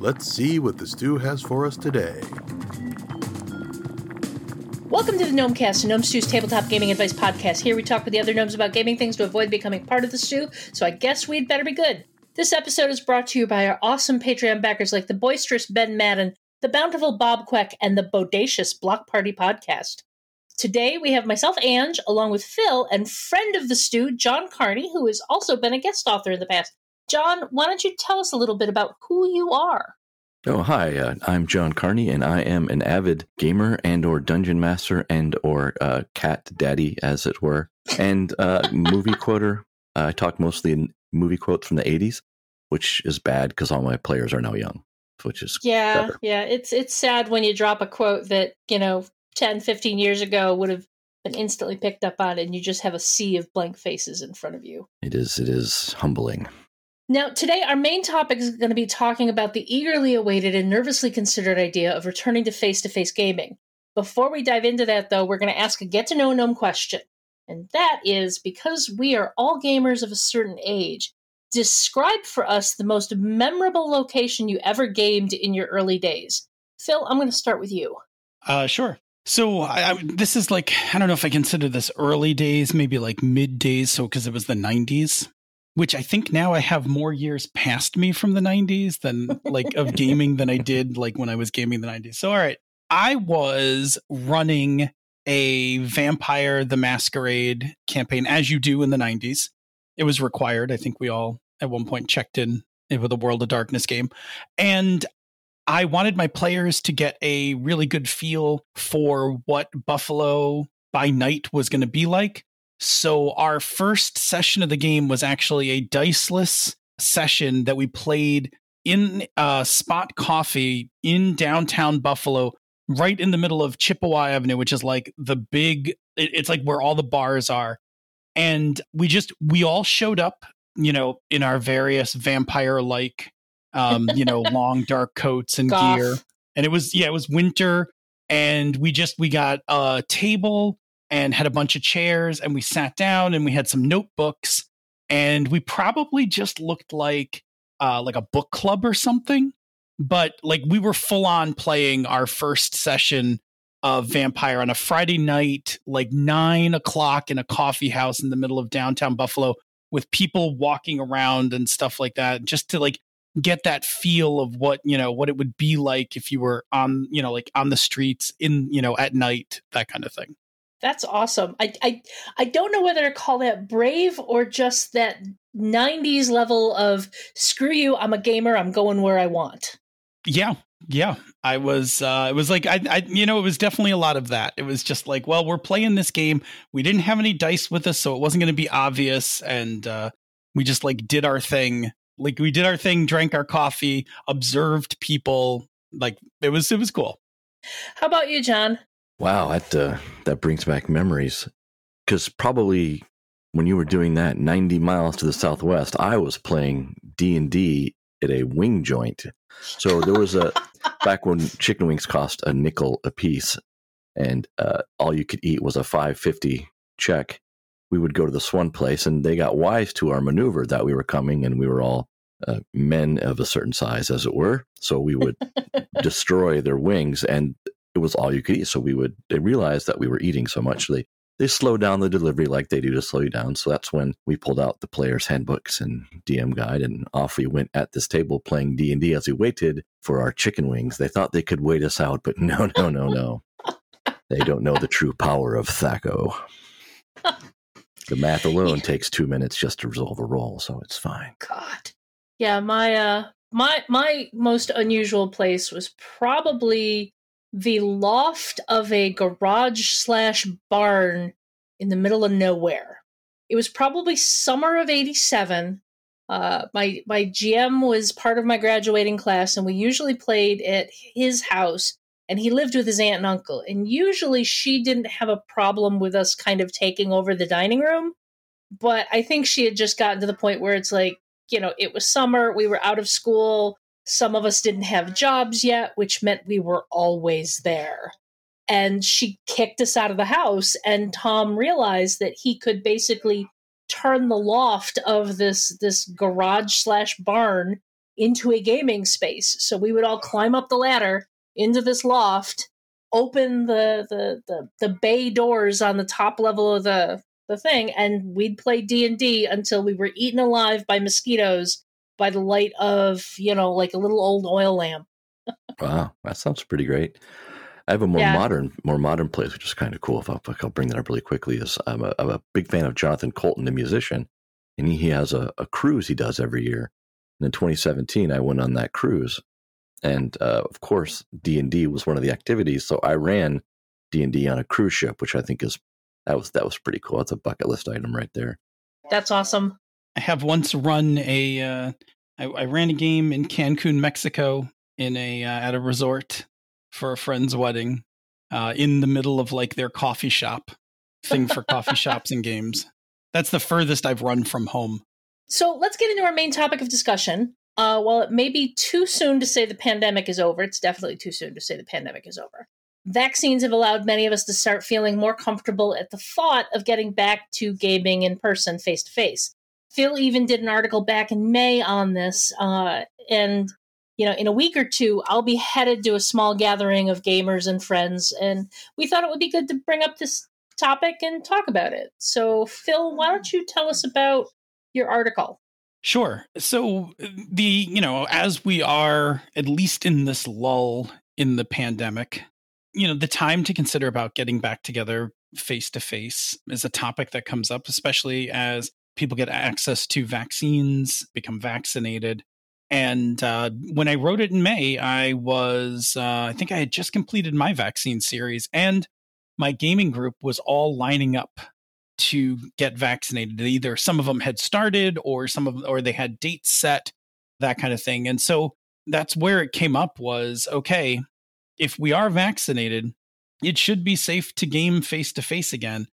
Let's see what the stew has for us today. Welcome to the Gnomecast, Gnome Stew's tabletop gaming advice podcast. Here we talk with the other gnomes about gaming things to avoid becoming part of the stew, so I guess we'd better be good. This episode is brought to you by our awesome Patreon backers like the boisterous Ben Madden, the bountiful Bob Queck, and the bodacious Block Party podcast. Today we have myself, Ange, along with Phil, and friend of the stew, John Carney, who has also been a guest author in the past. John, why don't you tell us a little bit about who you are? Oh, hi. Uh, I'm John Carney, and I am an avid gamer and or dungeon master and or uh, cat daddy, as it were, and uh, movie quoter. I talk mostly in movie quotes from the 80s, which is bad because all my players are now young, which is yeah, better. yeah. It's it's sad when you drop a quote that you know 10, 15 years ago would have been instantly picked up on, and you just have a sea of blank faces in front of you. It is. It is humbling. Now, today, our main topic is going to be talking about the eagerly awaited and nervously considered idea of returning to face to face gaming. Before we dive into that, though, we're going to ask a get to know gnome question. And that is because we are all gamers of a certain age, describe for us the most memorable location you ever gamed in your early days. Phil, I'm going to start with you. Uh, sure. So I, I, this is like I don't know if I consider this early days, maybe like mid days. So because it was the '90s, which I think now I have more years past me from the 90s than like of gaming than I did like when I was gaming the 90s. So, all right, I was running a Vampire the Masquerade campaign as you do in the 90s. It was required. I think we all at one point checked in eh, with a World of Darkness game. And I wanted my players to get a really good feel for what Buffalo by night was going to be like. So our first session of the game was actually a diceless session that we played in uh, Spot Coffee in downtown Buffalo, right in the middle of Chippewa Avenue, which is like the big. It, it's like where all the bars are, and we just we all showed up, you know, in our various vampire-like, um, you know, long dark coats and Goth. gear, and it was yeah, it was winter, and we just we got a table and had a bunch of chairs and we sat down and we had some notebooks and we probably just looked like uh, like a book club or something but like we were full on playing our first session of vampire on a friday night like nine o'clock in a coffee house in the middle of downtown buffalo with people walking around and stuff like that just to like get that feel of what you know what it would be like if you were on you know like on the streets in you know at night that kind of thing That's awesome. I, I I don't know whether to call that brave or just that 90s level of screw you, I'm a gamer, I'm going where I want. Yeah, yeah. I was. Uh, it was like I, I, you know, it was definitely a lot of that. It was just like, well, we're playing this game. We didn't have any dice with us, so it wasn't going to be obvious, and uh, we just like did our thing. Like we did our thing, drank our coffee, observed people. Like it was, it was cool. How about you, John? Wow, that uh, that brings back memories. Because probably when you were doing that, ninety miles to the southwest, I was playing D and D at a wing joint. So there was a back when chicken wings cost a nickel a piece, and uh, all you could eat was a five fifty check. We would go to this one place, and they got wise to our maneuver that we were coming, and we were all uh, men of a certain size, as it were. So we would destroy their wings, and it was all you could eat. So we would they realized that we were eating so much they they slowed down the delivery like they do to slow you down. So that's when we pulled out the player's handbooks and DM guide, and off we went at this table playing D and D as we waited for our chicken wings. They thought they could wait us out, but no, no, no, no. they don't know the true power of THAC0. The math alone takes two minutes just to resolve a roll, so it's fine. God. Yeah, my uh my my most unusual place was probably the loft of a garage slash barn in the middle of nowhere. It was probably summer of '87. Uh, my my GM was part of my graduating class, and we usually played at his house. And he lived with his aunt and uncle. And usually, she didn't have a problem with us kind of taking over the dining room. But I think she had just gotten to the point where it's like, you know, it was summer, we were out of school, some of us didn't have jobs yet, which meant we were always there. And she kicked us out of the house, and Tom realized that he could basically turn the loft of this this garage slash barn into a gaming space. So we would all climb up the ladder into this loft, open the the the, the bay doors on the top level of the the thing, and we'd play D and D until we were eaten alive by mosquitoes by the light of you know like a little old oil lamp. wow, that sounds pretty great. I have a more Yeah. modern, more modern place, which is kind of cool. If I'll, if I'll bring that up really quickly, is I'm a, I'm a big fan of Jonathan Coulton, the musician, and he, he has a, a cruise he does every year. And in 2017, I went on that cruise, and uh, of course, D and D was one of the activities. So I ran D and D on a cruise ship, which I think is that was that was pretty cool. That's a bucket list item right there. That's awesome. I have once run a. Uh, I, I ran a game in Cancun, Mexico, in a uh, at a resort for a friend's wedding, uh, in the middle of like their coffee shop thing for coffee shops and games. That's the furthest I've run from home. So let's get into our main topic of discussion. Uh, while it may be too soon to say the pandemic is over, it's definitely too soon to say the pandemic is over. Vaccines have allowed many of us to start feeling more comfortable at the thought of getting back to gaming in person, face to face. Phil even did an article back in May on this, uh, and you know, in a week or two, I'll be headed to a small gathering of gamers and friends, and we thought it would be good to bring up this topic and talk about it. So, Phil, why don't you tell us about your article? Sure. So the you know as we are at least in this lull in the pandemic, you know the time to consider about getting back together face to face is a topic that comes up, especially as people get access to vaccines, become vaccinated. And uh, when I wrote it in May, I was uh, I think I had just completed my vaccine series, and my gaming group was all lining up to get vaccinated. Either some of them had started or some of or they had dates set, that kind of thing. And so that's where it came up was okay, if we are vaccinated, it should be safe to game face to face again.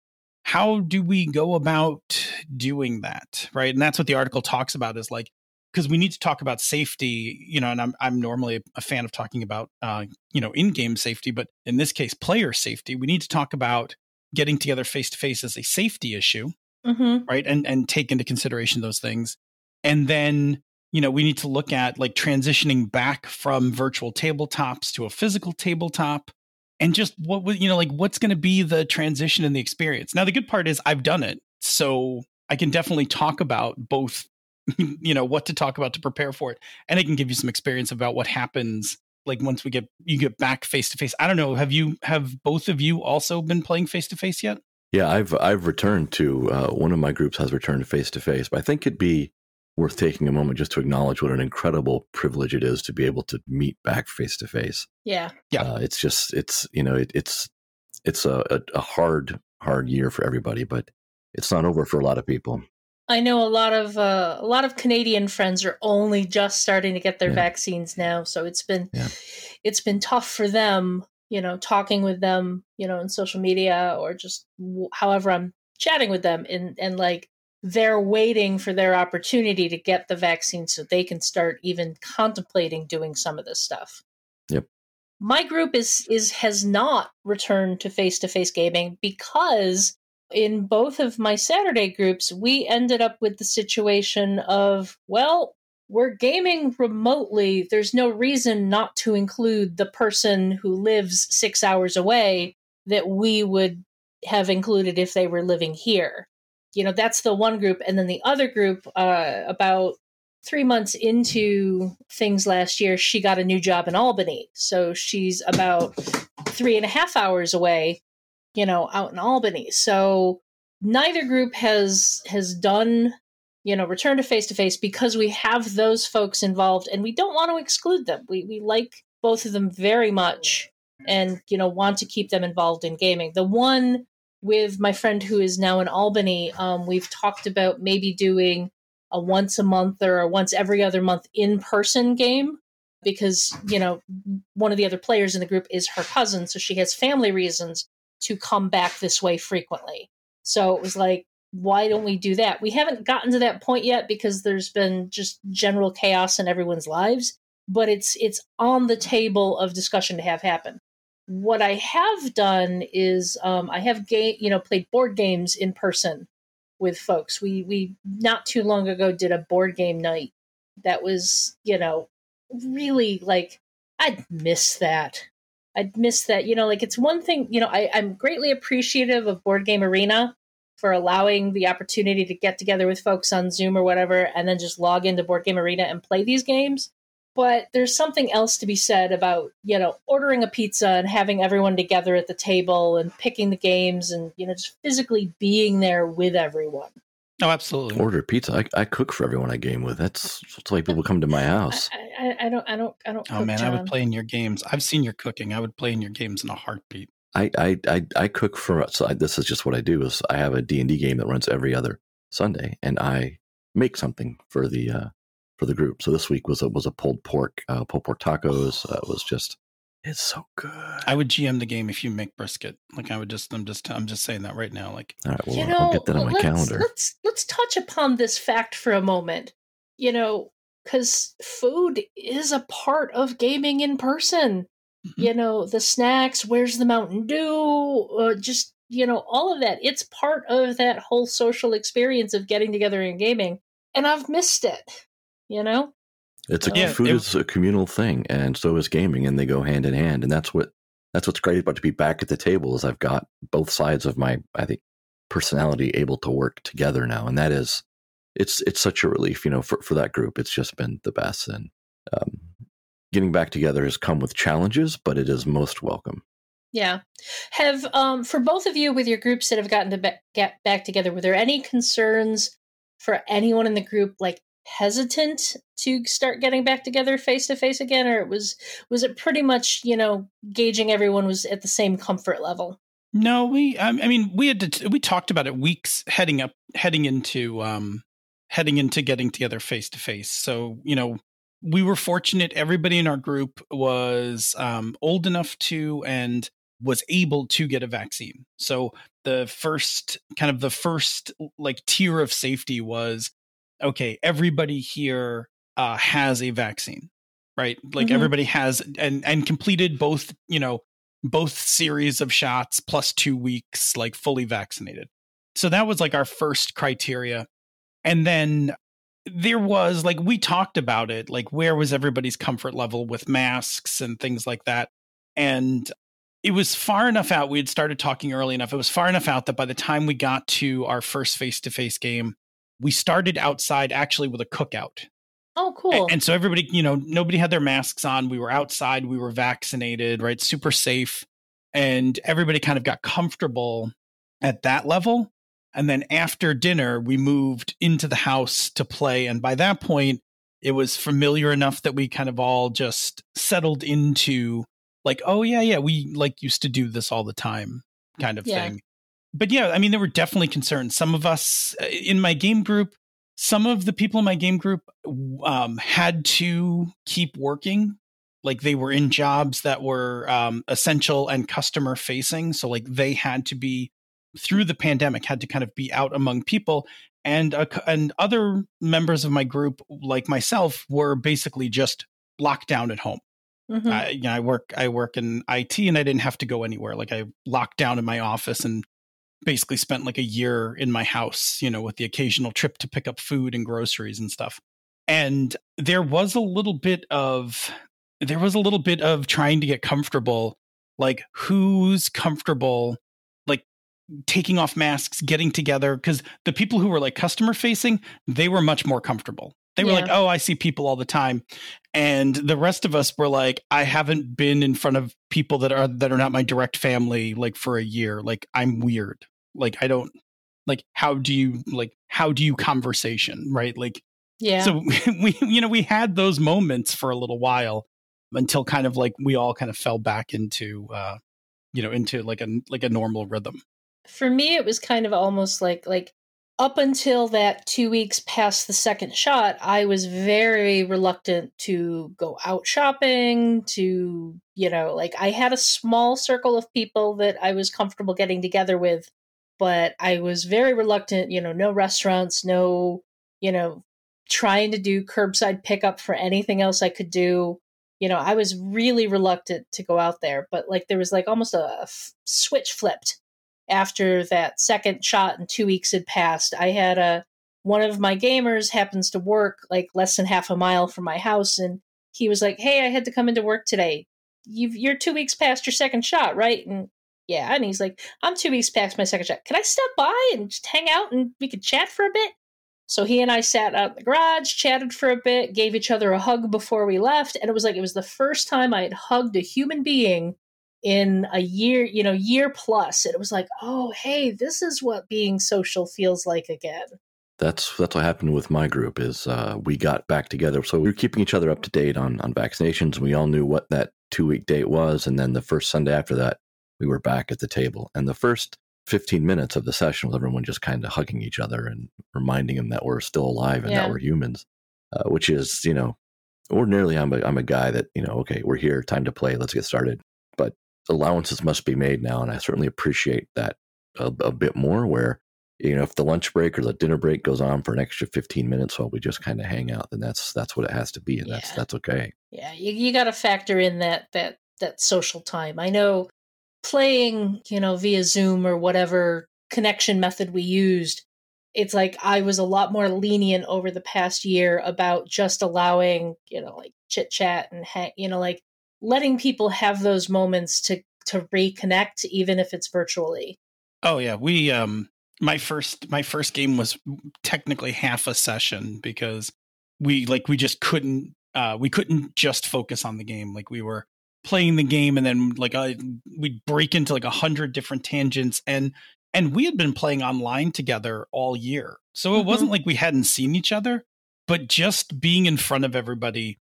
How do we go about doing that? Right? And that's what the article talks about is like because we need to talk about safety, you know, and I'm I'm normally a fan of talking about uh, you know, in-game safety, but in this case player safety. We need to talk about getting together face to face as a safety issue, Mm-hmm. right? And and take into consideration those things. And then, you know, we need to look at like transitioning back from virtual tabletops to a physical tabletop and just what you know, like what's going to be the transition in the experience. Now the good part is I've done it. So I can definitely talk about both you know what to talk about to prepare for it and I can give you some experience about what happens like once we get you get back face to face. I don't know, have you have both of you also been playing face to face yet? Yeah, I've I've returned to uh, one of my groups has returned to face to face, but I think it'd be worth taking a moment just to acknowledge what an incredible privilege it is to be able to meet back face to face. Yeah. Yeah. Uh, it's just it's you know it, it's it's a, a, a hard hard year for everybody, but it's not over for a lot of people. I know a lot of uh, a lot of Canadian friends are only just starting to get their Yeah. vaccines now, so it's been Yeah. it's been tough for them. You know, talking with them, you know, in social media or just w- however I'm chatting with them, and and like they're waiting for their opportunity to get the vaccine so they can start even contemplating doing some of this stuff. Yep. My group is is has not returned to face to face gaming because in both of my Saturday groups, we ended up with the situation of, well, we're gaming remotely. There's no reason not to include the person who lives six hours away that we would have included if they were living here. You know, that's the one group. And then the other group, uh, about three months into things last year, she got a new job in Albany. So she's about three and a half hours away you know out in albany so neither group has has done you know return to face to face because we have those folks involved and we don't want to exclude them we we like both of them very much and you know want to keep them involved in gaming the one with my friend who is now in albany um, we've talked about maybe doing a once a month or a once every other month in person game because you know one of the other players in the group is her cousin so she has family reasons to come back this way frequently. So it was like, why don't we do that? We haven't gotten to that point yet because there's been just general chaos in everyone's lives, but it's it's on the table of discussion to have happen. What I have done is um, I have game, you know, played board games in person with folks. We we not too long ago did a board game night that was, you know, really like I'd miss that. I'd miss that. You know, like it's one thing, you know, I, I'm greatly appreciative of Board Game Arena for allowing the opportunity to get together with folks on Zoom or whatever and then just log into Board Game Arena and play these games. But there's something else to be said about, you know, ordering a pizza and having everyone together at the table and picking the games and, you know, just physically being there with everyone. Oh, absolutely. Order pizza. I, I cook for everyone I game with. That's that's why people come to my house. I, I, I don't, I don't, I don't. Oh cook, man, I would play in your games. I've seen your cooking. I would play in your games in a heartbeat. I I I, I cook for. So I, this is just what I do. Is I have a D and D game that runs every other Sunday, and I make something for the uh, for the group. So this week was a was a pulled pork uh, pulled pork tacos. Uh, it was just it's so good. I would GM the game if you make brisket. Like I would just, I'm just, I'm just saying that right now. Like All right, well you know, I'll get that on my let's, calendar. Let's let's touch upon this fact for a moment. You know, because food is a part of gaming in person. Mhm. You know, the snacks. Where's the Mountain Dew? Uh, just you know, all of that. It's part of that whole social experience of getting together and gaming. And I've missed it. You know. It's a Yeah, food it- is a communal thing, and so is gaming, and they go hand in hand. And that's what that's what's great about to be back at the table is I've got both sides of my I think personality able to work together now, and that is it's it's such a relief, you know, for for that group. It's just been the best, and um, getting back together has come with challenges, but it is most welcome. Yeah. Have um for both of you with your groups that have gotten to be- get back together, were there any concerns for anyone in the group like hesitant to start getting back together face to face again or it was was it pretty much, you know, gauging everyone was at the same comfort level? No, we. I I mean, we had to. We talked about it weeks heading up, heading into, um, heading into getting together face to face. So you know, we were fortunate. Everybody in our group was um, old enough to and was able to get a vaccine. So the first kind of the first like tier of safety was okay. Everybody here uh, has a vaccine, right? Like Mhm. everybody has and and completed both. You know both series of shots plus two weeks, like fully vaccinated. So that was like our first criteria. And then there was like, we talked about it, like, where was everybody's comfort level with masks and things like that. And it was far enough out. We had started talking early enough. It was far enough out that by the time we got to our first face to face game, we started outside actually with a cookout. Oh, cool. And so everybody, you know, nobody had their masks on. We were outside, we were vaccinated, right? Super safe. And everybody kind of got comfortable at that level. And then after dinner, we moved into the house to play. And by that point, it was familiar enough that we kind of all just settled into like, oh, yeah, yeah, we like used to do this all the time kind of Yeah. thing. But yeah, I mean, there were definitely concerns. Some of us uh, in my game group, some of the people in my game group um, had to keep working like they were in jobs that were um, essential and customer facing so like they had to be through the pandemic had to kind of be out among people and uh, and other members of my group like myself were basically just locked down at home Mhm. I, you know, I work I work in IT and I didn't have to go anywhere. Like I locked down in my office and basically spent like a year in my house, you know, with the occasional trip to pick up food and groceries and stuff. And there was a little bit of there was a little bit of trying to get comfortable like who's comfortable like taking off masks, getting together cuz the people who were like customer facing, they were much more comfortable. They were Yeah. like, "Oh, I see people all the time." and the rest of us were like i haven't been in front of people that are that are not my direct family like for a year like i'm weird like i don't like how do you like how do you conversation right like yeah. so we you know we had those moments for a little while until kind of like we all kind of fell back into uh you know into like a like a normal rhythm for me it was kind of almost like like up until that two weeks past the second shot i was very reluctant to go out shopping to you know like i had a small circle of people that i was comfortable getting together with but i was very reluctant you know no restaurants no you know trying to do curbside pickup for anything else i could do. You know i was really reluctant to go out there but like there was like almost a f- switch flipped after that second shot and two weeks had passed, I had a one of my gamers happens to work like less than half a mile from my house and he was like hey i had to come into work today. You've, you're two weeks past your second shot right? And yeah and he's like i'm two weeks past my second shot can i stop by and just hang out and we could chat for a bit? So he and i sat out in the garage chatted for a bit gave each other a hug before we left and it was like it was the first time i had hugged a human being in a year you know year plus. and it was like oh hey this is what being social feels like again. That's that's what happened with my group is uh, we got back together. So we were keeping each other up to date on on vaccinations. We all knew what that two week date was and then the first sunday after that we were back at the table and the first 15 minutes of the session was everyone just kind of hugging each other and reminding them that we're still alive and Yeah. that we're humans uh, which is you know ordinarily I'm a, I'm a guy that you know okay we're here time to play let's get started but allowances must be made now and i certainly appreciate that a, a bit more where you know if the lunch break or the dinner break goes on for an extra 15 minutes while we just kind of hang out then that's that's what it has to be and that's that's okay Yeah, you, you got to factor in that that that social time. I know playing, you know, via Zoom or whatever connection method we used, it's like I was a lot more lenient over the past year about just allowing, you know, like chit chat and you know, like letting people have those moments to to reconnect, even if it's virtually. Oh yeah, we um my first my first game was technically half a session because we like we just couldn't uh we couldn't just focus on the game like we were playing the game and then like I we'd break into like a hundred different tangents and and we had been playing online together all year. So it Mhm. wasn't like we hadn't seen each other, but just being in front of everybody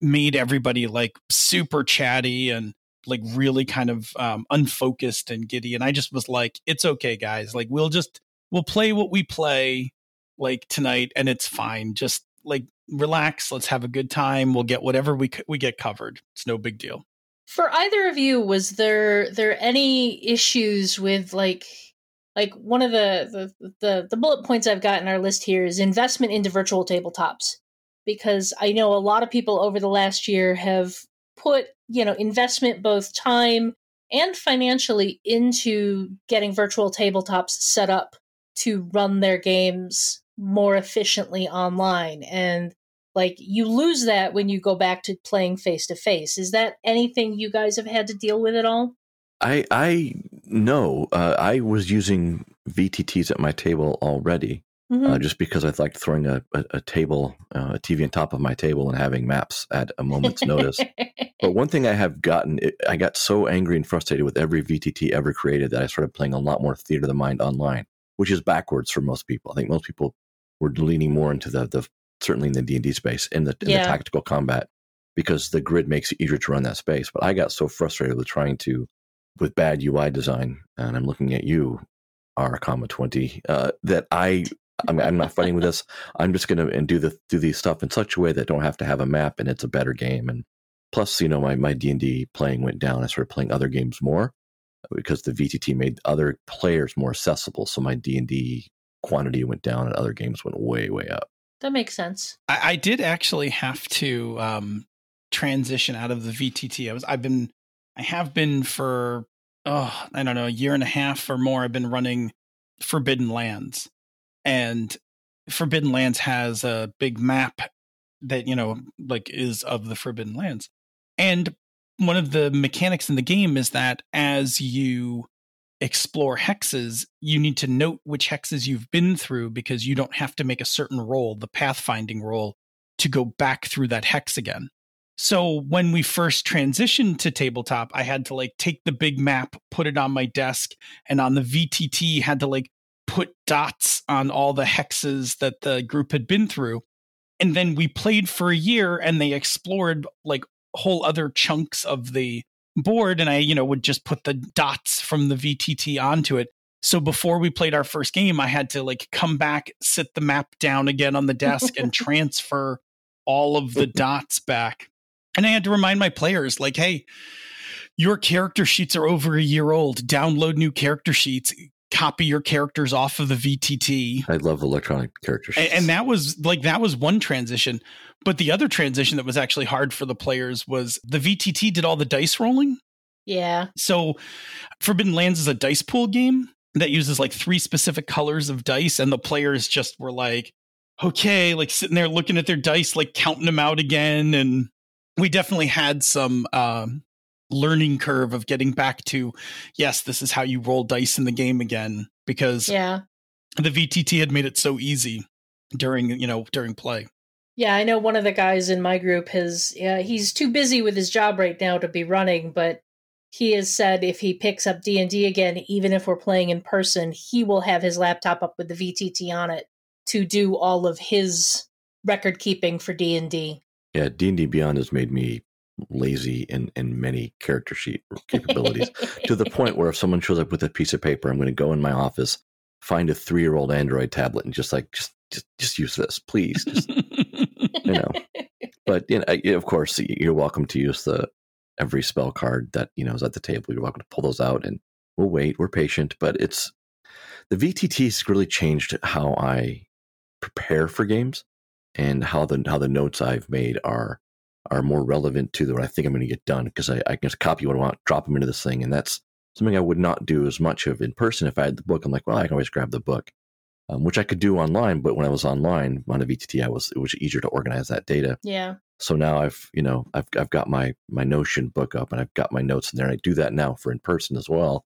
made everybody like super chatty and like really kind of um, unfocused and giddy. And I just was like, it's okay, guys. Like we'll just we'll play what we play like tonight, and it's fine. Just like relax. Let's have a good time. We'll get whatever we c- we get covered. It's no big deal. For either of you, was there there any issues with like like one of the the the, the bullet points I've got in our list here is investment into virtual tabletops. Because I know a lot of people over the last year have put you know investment both time and financially into getting virtual tabletops set up to run their games more efficiently online. And like you lose that when you go back to playing face to face is that anything you guys have had to deal with at all i i know uh, i was using vtts at my table already Mm-hmm. uh, just because i liked throwing a, a, a table uh, a tv on top of my table and having maps at a moment's notice But one thing I have gotten, it, I got so angry and frustrated with every VTT ever created that I started playing a lot more theater of the mind online, which is backwards for most people. I think most people were leaning more into the, the certainly in the D and D space in the, in Yeah. the tactical combat because the grid makes it easier to run that space. But I got so frustrated with trying to with bad UI design, and I'm looking at you, R comma twenty, uh, that I. I'm, I'm not fighting with this. I'm just going to and do the do these stuff in such a way that I don't have to have a map, and it's a better game. And plus you know my my d&d playing went down i started playing other games more because the vtt made other players more accessible so my d&d quantity went down and other games went way way up that makes sense I, I did actually have to um, transition out of the VTT. I was I've been I have been for oh I don't know a year and a half or more. I've been running Forbidden Lands, and Forbidden Lands has a big map that you know like is of the Forbidden Lands, and one of the mechanics in the game is that as you explore hexes, you need to note which hexes you've been through because you don't have to make a certain roll, the pathfinding roll, to go back through that hex again. So when we first transitioned to tabletop, I had to like take the big map, put it on my desk, and on the VTT had to like put dots on all the hexes that the group had been through. And then we played for a year and they explored like whole other chunks of the board and I, you know, would just put the dots from the VTT onto it. So before we played our first game, I had to like come back, sit the map down again on the desk and transfer all of the dots back. And I had to remind my players like, "Hey, your character sheets are over a year old. Download new character sheets, copy your characters off of the VTT." i love electronic character and, sheets. and that was like that was one transition but the other transition that was actually hard for the players was the vtt did all the dice rolling yeah so forbidden lands is a dice pool game that uses like three specific colors of dice and the players just were like okay, like sitting there looking at their dice, like counting them out again. And we definitely had some um, learning curve of getting back to, yes, this is how you roll dice in the game again, because Yeah. the VTT had made it so easy during, you know, during play. Yeah, I know one of the guys in my group has yeah, he's too busy with his job right now to be running, but he has said if he picks up D&D again, even if we're playing in person, he will have his laptop up with the VTT on it to do all of his record keeping for D&D. Yeah, D and D Beyond has made me lazy in in many character sheet capabilities to the point where if someone shows up with a piece of paper, I'm going to go in my office, find a three year old Android tablet, and just like just just, just use this, please. Just, you know, but you know, of course, you're welcome to use the every spell card that you know is at the table. You're welcome to pull those out, and we'll wait. We're patient, but it's the VTT's really changed how I prepare for games and how the how the notes I've made are are more relevant to the, what I think I'm going to get done because I, I can just copy what I want, drop them into this thing, and that's something I would not do as much of in person if I had the book. I'm like, well, I can always grab the book, um, which I could do online. But when I was online on a VTT, I was it was easier to organize that data. yeah. So now I've you know I've I've got my my Notion book up and I've got my notes in there. And I do that now for in person as well,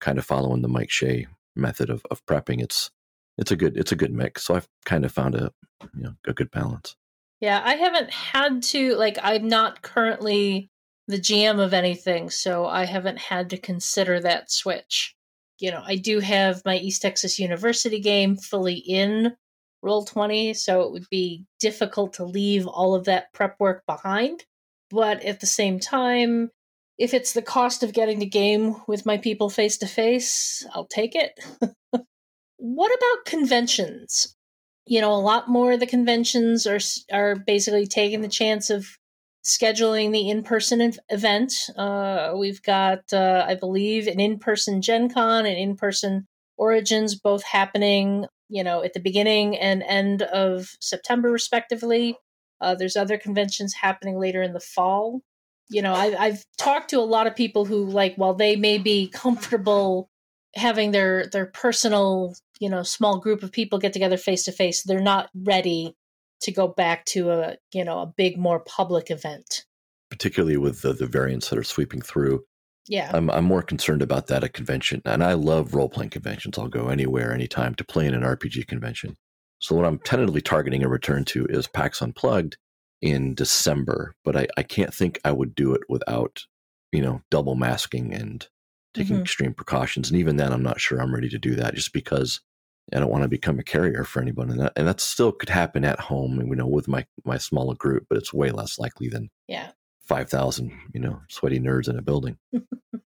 kind of following the Mike Shea method of of prepping. It's it's a good it's a good mix. So I've kind of found a you know a good balance. Yeah, I haven't had to like I'm not currently the GM of anything, so I haven't had to consider that switch. You know, I do have my East Texas University game fully in roll 20, so it would be difficult to leave all of that prep work behind. But at the same time, if it's the cost of getting the game with my people face to face, I'll take it. what about conventions? you know, a lot more of the conventions are are basically taking the chance of scheduling the in person event. Uh, we've got, uh, I believe, an in person Gen Con and in person Origins both happening, you know, at the beginning and end of September, respectively. Uh, there's other conventions happening later in the fall. You know, I, I've talked to a lot of people who, like, while they may be comfortable having their their personal you know small group of people get together face to face they're not ready to go back to a you know a big more public event particularly with the, the variants that are sweeping through. yeah I'm, I'm more concerned about that at convention. And I love role playing conventions. I'll go anywhere, anytime to play in an RPG convention. So, what I'm tentatively targeting a return to is PAX Unplugged in December. But I, I can't think I would do it without, you know, double masking and taking Mhm. extreme precautions. And even then, I'm not sure I'm ready to do that just because I don't want to become a carrier for anyone. And that, and that still could happen at home, you know, with my, my smaller group, but it's way less likely than yeah 5,000, you know, sweaty nerds in a building.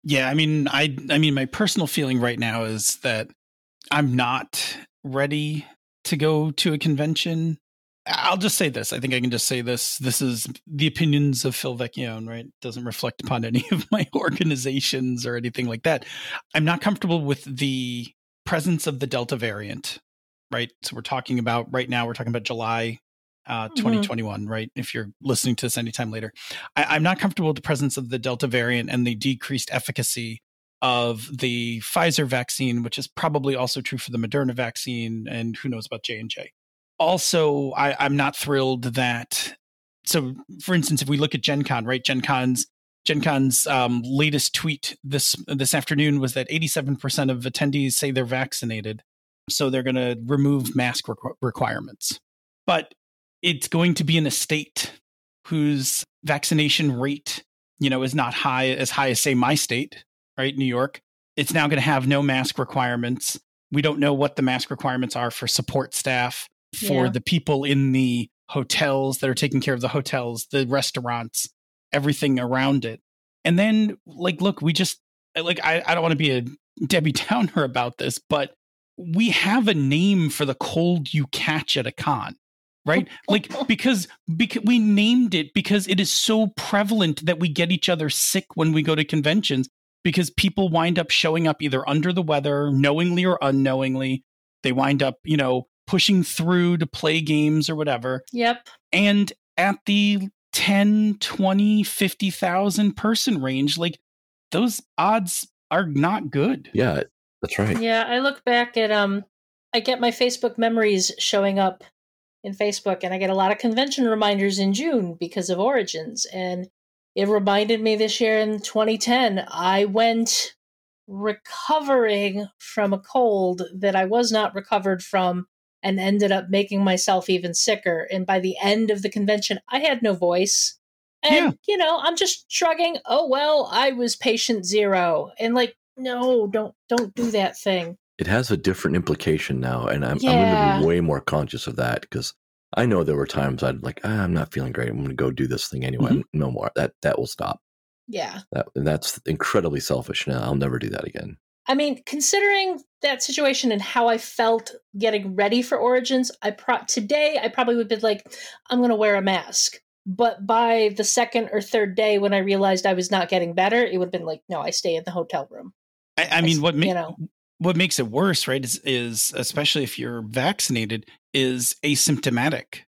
Yeah, I mean, I I mean, my personal feeling right now is that I'm not ready to go to a convention. I'll just say this. I think I can just say this. This is the opinions of Phil Vecchione, right? Doesn't reflect upon any of my organizations or anything like that. I'm not comfortable with the presence of the Delta variant, right? So we're talking about right now. We're talking about July uh, Mhm. 2021, right? If you're listening to this anytime later, I, I'm not comfortable with the presence of the Delta variant and the decreased efficacy of the Pfizer vaccine, which is probably also true for the Moderna vaccine, and who knows about J and J. Also, I, I'm not thrilled that. So, for instance, if we look at Gen Con, right? Gen Con's Gen Con's um, latest tweet this this afternoon was that 87% of attendees say they're vaccinated, so they're going to remove mask requ- requirements. But it's going to be in a state whose vaccination rate, you know, is not high as high as say my state, right, New York. It's now going to have no mask requirements. We don't know what the mask requirements are for support staff, for Yeah. the people in the hotels that are taking care of the hotels, the restaurants, everything around it. And then, like, look, we just uh, like I, I don't want to be a Debbie Downer about this, but we have a name for the cold you catch at a con right? Like because because we named it because it is so prevalent that we get each other sick when we go to conventions because people wind up showing up either under the weather knowingly or unknowingly. They wind up you know pushing through to play games or whatever. Yep. And at the 10 20 50,000 person range like those odds are not good Yeah, that's right. yeah i look back at um i get my facebook memories showing up in Facebook, and I get a lot of convention reminders in June because of Origins. And it reminded me this year in 2010, I went recovering from a cold that I was not recovered from and ended up making myself even sicker. And by the end of the convention, I had no voice. And, Yeah. you know, I'm just shrugging, oh, well, I was patient zero. And like, no, don't don't do that thing. It has a different implication now, and I'm, I'm going to be way more conscious of that because I know there were times I'd like, ah, I'm not feeling great. I'm going to go do this thing anyway. Mm-hmm. No more. That that will stop. Yeah. That that's incredibly selfish. Now I'll never do that again. I mean, considering that situation and how I felt getting ready for Origins, I pro- today I probably would be like, I'm going to wear a mask. But by the second or third day, when I realized I was not getting better, it would have been like, no, I stay in the hotel room. I, I mean, what ma- you know, what makes it worse, right? Is is especially if you're vaccinated, is asymptomatic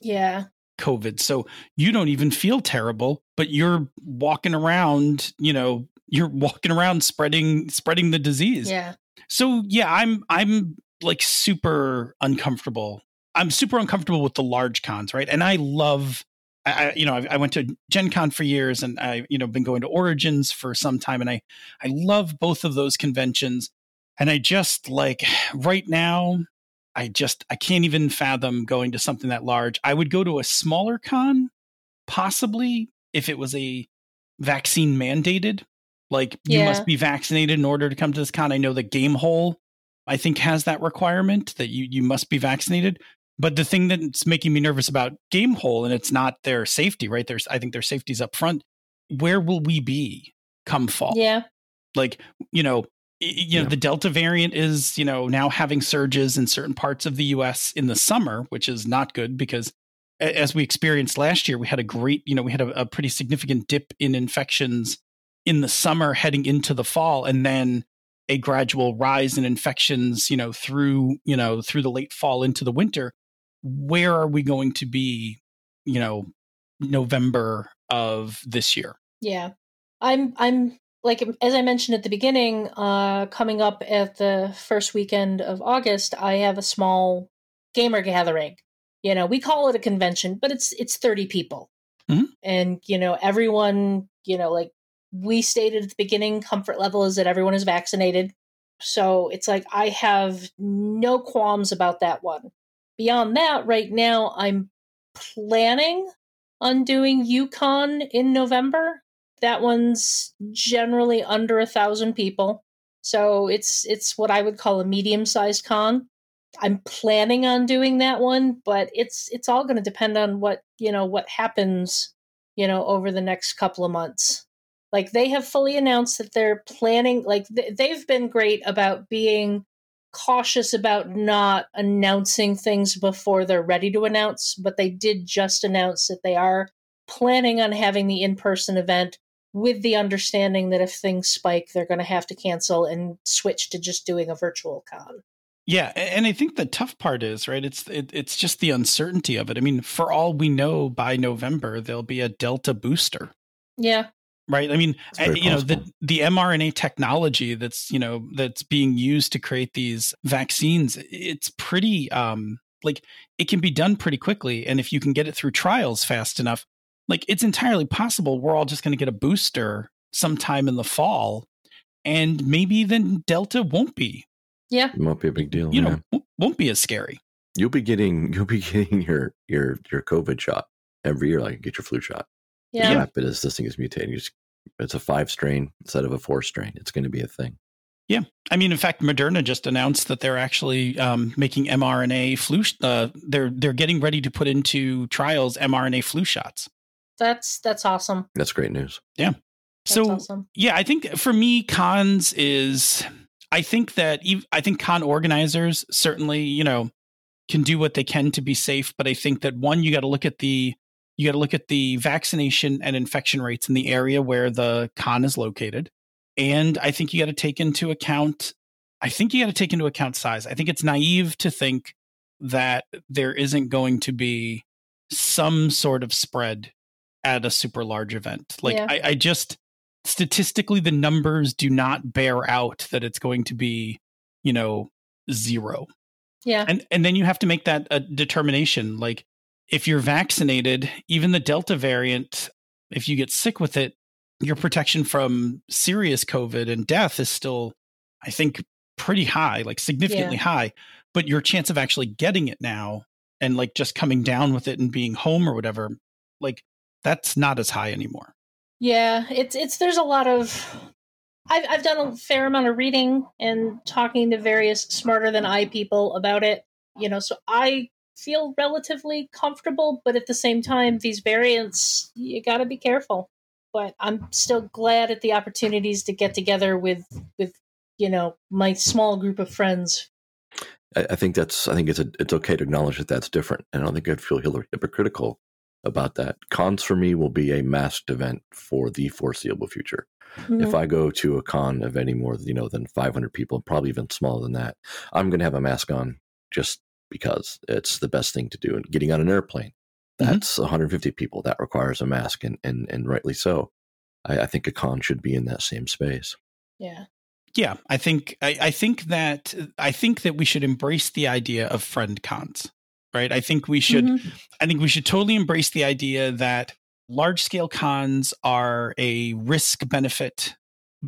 yeah, COVID. So you don't even feel terrible, but you're walking around. You know, you're walking around spreading spreading the disease. yeah, So yeah, I'm I'm like super uncomfortable. I'm super uncomfortable with the large cons, right? And I love, I, you know, I, I went to Gen Con for years, and I you know been going to Origins for some time, and I I love both of those conventions. And I just like right now, I just I can't even fathom going to something that large. I would go to a smaller con, possibly if it was a vaccine mandated. Like you must be vaccinated in order to come to this con. I know the Game Hole, I think, has that requirement that you you must be vaccinated. But the thing that's making me nervous about Game Hole, and it's not their safety, right? There's I think their safety's up front. Where will we be come fall? yeah, like you know you know Yeah. the delta variant is you know now having surges in certain parts of the US in the summer which is not good because as we experienced last year we had a great you know we had a, a pretty significant dip in infections in the summer heading into the fall and then a gradual rise in infections you know through you know through the late fall into the winter where are we going to be you know november of this year yeah. I'm I'm like as I mentioned at the beginning, uh, coming up at the first weekend of August, I have a small gamer gathering. You know, we call it a convention, but it's it's thirty people, Mhm. and you know everyone. You know, like we stated at the beginning, comfort level is that everyone is vaccinated. So it's like I have no qualms about that one. Beyond that, right now I'm planning on doing U-Con in November. That one's generally under a thousand people. So it's it's what I would call a medium sized con. I'm planning on doing that one, but it's it's all going to depend on what you know what happens, you know, over the next couple of months. Like they have fully announced that they're planning. Like th- they've been great about being cautious about not announcing things before they're ready to announce, but they did just announce that they are planning on having the in person event with the understanding that if things spike, they're going to have to cancel and switch to just doing a virtual con. Yeah, and I think the tough part is right. It's it, it's just the uncertainty of it. I mean, for all we know, by November there'll be a Delta booster, Yeah. right? I mean, It's very uh, you know, the the mRNA technology that's you know that's being used to create these vaccines. It's pretty um like it can be done pretty quickly, and if you can get it through trials fast enough, like it's entirely possible we're all just going to get a booster sometime in the fall, and maybe then Delta won't be Yeah. It won't be a big deal. you yeah. know w- won't be as scary. you'll be getting you'll be getting your your your COVID shot every year, like you get your flu shot. Yeah. Rapid as this thing is mutating. You just, it's a five strain instead of a four strain. It's going to be a thing. Yeah. I mean, in fact, Moderna just announced that they're actually um, making mRNA flu. Sh- uh, they're they're getting ready to put into trials mRNA flu shots. That's that's awesome. That's great news. That's so awesome. yeah, I think for me, cons is I think that I think con organizers certainly you know can do what they can to be safe, but I think that one you got to look at the you got to look at the vaccination and infection rates in the area where the con is located, and I think you got to take into account. I think you got to take into account size. I think it's naive to think that there isn't going to be some sort of spread at a super large event. Like Yeah. I, I just statistically the numbers do not bear out that it's going to be, you know, zero. Yeah. And and then you have to make that a determination. Like if you're vaccinated, even the Delta variant, if you get sick with it, your protection from serious COVID and death is still, I think, pretty high, like significantly Yeah. high. But your chance of actually getting it now and like just coming down with it and being home or whatever, like that's not as high anymore. Yeah, it's it's there's a lot of I've I've done a fair amount of reading and talking to various smarter than I people about it. You know, so I feel relatively comfortable, but at the same time, these variants you got to be careful. But I'm still glad at the opportunities to get together with with you know my small group of friends. I, I think that's. I think it's a, it's okay to acknowledge that that's different, and I don't think I'd feel hypocritical about that. Cons for me will be a masked event for the foreseeable future. Mm-hmm. If I go to a con of any more, you know, than 500 people, probably even smaller than that, I'm going to have a mask on just because it's the best thing to do. And getting on an airplane, Mhm. that's 150 people. That requires a mask, and and and rightly so. I, I think a con should be in that same space. yeah, Yeah, I think I, I think that I think that we should embrace the idea of friend cons, right? I think we should Mhm. I think we should totally embrace the idea that large scale cons are a risk benefit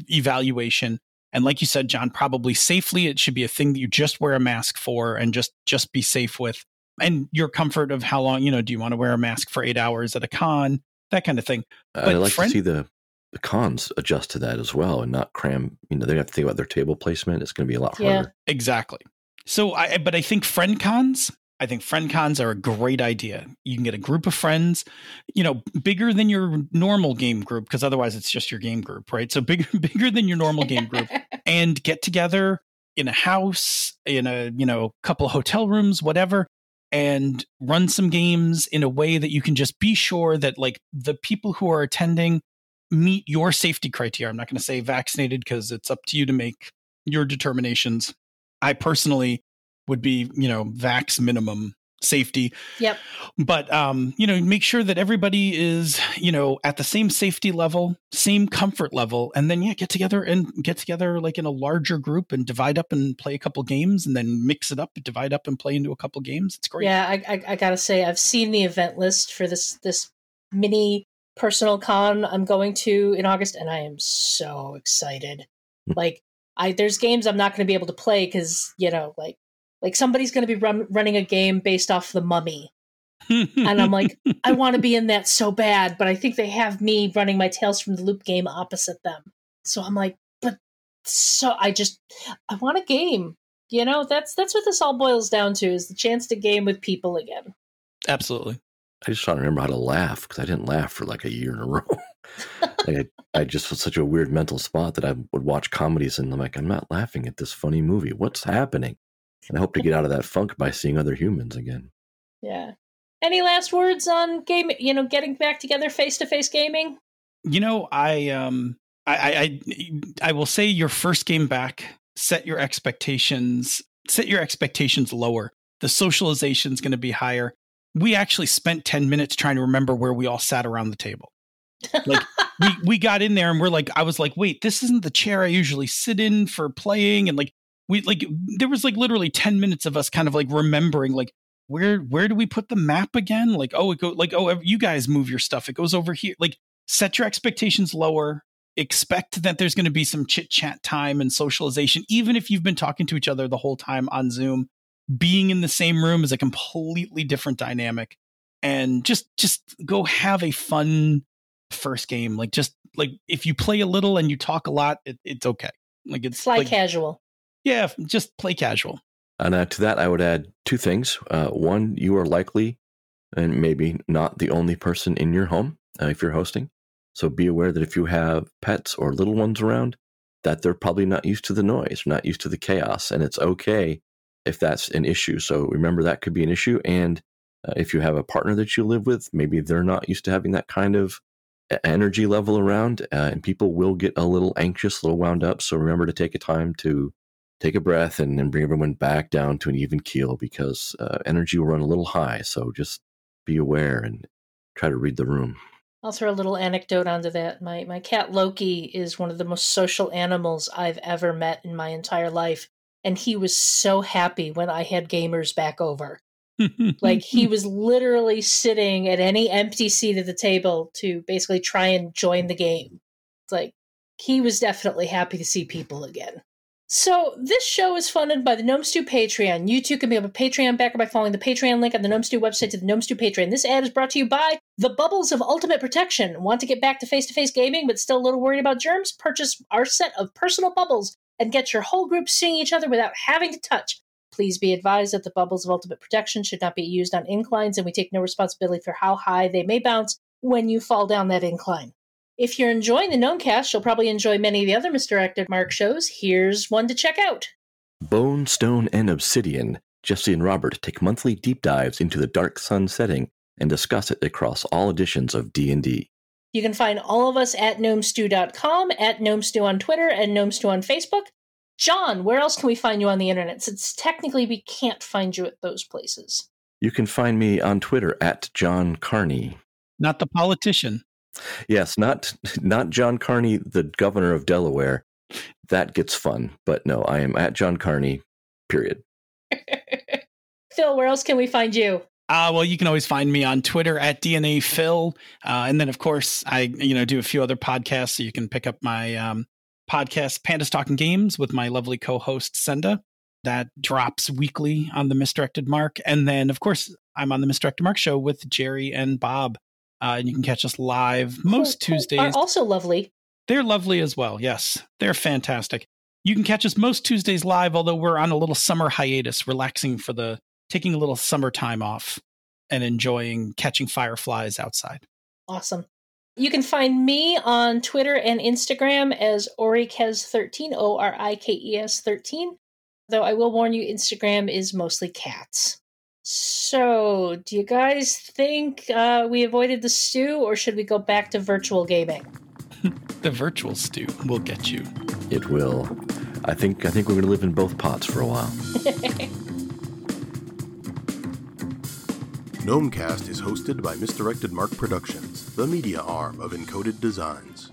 evaluation. And like you said, John, probably safely it should be a thing that you just wear a mask for and just just be safe with. And your comfort of how long, you know, do you want to wear a mask for eight hours at a con? That kind of thing. I'd like friend- to see the the cons adjust to that as well, and not cram. You know, they have to think about their table placement. It's going to be a lot Yeah. harder. Exactly. So I but I think friend cons, I think friend cons are a great idea. You can get a group of friends, you know, bigger than your normal game group because otherwise it's just your game group, right? So bigger bigger than your normal game group and get together in a house, in a, you know, couple of hotel rooms, whatever, and run some games in a way that you can just be sure that like the people who are attending meet your safety criteria. I'm not going to say vaccinated because it's up to you to make your determinations. I personally would be, you know, vax minimum safety. Yep. But um, you know, make sure that everybody is, you know, at the same safety level, same comfort level, and then yeah, get together and get together like in a larger group and divide up and play a couple games and then mix it up, divide up and play into a couple games. It's great. Yeah, I, I, I gotta say, I've seen the event list for this this mini personal con I'm going to in August, and I am so excited. like, I there's games I'm not going to be able to play because you know, like like somebody's going to be run, running a game based off the Mummy, and I'm like, I want to be in that so bad, but I think they have me running my Tales from the Loop game opposite them. So I'm like, but so I just I want a game. You know, that's that's what this all boils down to is the chance to game with people again. Absolutely. I just trying to remember how to laugh because I didn't laugh for like a year in a row. like I, I just was such a weird mental spot that I would watch comedies and I'm like, I'm not laughing at this funny movie. What's happening? And I hope to get out of that funk by seeing other humans again. Yeah. Any last words on game? You know, getting back together face to face gaming. You know, I um I, I I I will say your first game back, set your expectations, set your expectations lower. The socialization's gonna be higher. We actually spent 10 minutes trying to remember where we all sat around the table. Like we we got in there and we're like, I was like, wait, this isn't the chair I usually sit in for playing. And like we like there was like literally 10 minutes of us kind of like remembering like where where do we put the map again? Like, oh, it go like, oh, you guys move your stuff. It goes over here. Like set your expectations lower. Expect that there's going to be some chit chat time and socialization, even if you've been talking to each other the whole time on Zoom. Being in the same room is a completely different dynamic, and just just go have a fun first game. Like just like if you play a little and you talk a lot, it, it's okay. Like it's Fly like, casual. Yeah, just play casual. And uh, to that, I would add two things. Uh, one, you are likely and maybe not the only person in your home uh, if you're hosting. So be aware that if you have pets or little ones around, that they're probably not used to the noise, not used to the chaos, and it's okay if that's an issue. So remember that could be an issue. And uh, if you have a partner that you live with, maybe they're not used to having that kind of energy level around, uh, and people will get a little anxious, a little wound up. So remember to take a time to take a breath and, and bring everyone back down to an even keel because uh, energy will run a little high. So just be aware and try to read the room. I'll throw a little anecdote onto that. My my cat Loki is one of the most social animals I've ever met in my entire life. and he was so happy when I had gamers back over. like he was literally sitting at any empty seat at the table to basically try and join the game. It's like he was definitely happy to see people again. So this show is funded by the Gnome Stew Patreon. You too can become a Patreon backer by following the Patreon link on the Gnome Stew website to the Gnome Stew Patreon. This ad is brought to you by the Bubbles of Ultimate Protection. Want to get back to face-to-face gaming but still a little worried about germs? Purchase our set of personal bubbles and get your whole group seeing each other without having to touch. Please be advised that the bubbles of ultimate protection should not be used on inclines, and we take no responsibility for how high they may bounce when you fall down that incline. If you're enjoying the Gnomecast, you'll probably enjoy many of the other Misdirected Mark shows. Here's one to check out. Bone, Stone, and Obsidian. Jesse and Robert take monthly deep dives into the Dark Sun setting and discuss it across all editions of D&D. You can find all of us at gnomestew.com, at gnomestew on Twitter, and gnomestew on Facebook. John, where else can we find you on the internet? Since technically we can't find you at those places. You can find me on Twitter at John Carney. Not the politician. Yes, not not John Carney, the governor of Delaware. That gets fun, but no, I am at John Carney. Period. Phil, where else can we find you? Uh, well, you can always find me on Twitter at DNA Phil, uh, and then of course I you know do a few other podcasts, so you can pick up my um, podcast Pandas Talking Games with my lovely co-host Senda. That drops weekly on the Misdirected Mark, and then of course I'm on the Misdirected Mark show with Jerry and Bob, uh, and you can catch us live most Tuesdays. Are also lovely. They're lovely as well. Yes, they're fantastic. You can catch us most Tuesdays live, although we're on a little summer hiatus, relaxing for the taking a little summertime off and enjoying catching fireflies outside. Awesome. You can find me on Twitter and Instagram as Orikes13, O R I K E S 13. Though I will warn you, Instagram is mostly cats. So, do you guys think uh, we avoided the stew, or should we go back to virtual gaming? The virtual stew will get you. It will. I think I think we're going to live in both pots for a while. Gnomecast is hosted by Misdirected Mark Productions, the media arm of Encoded Designs.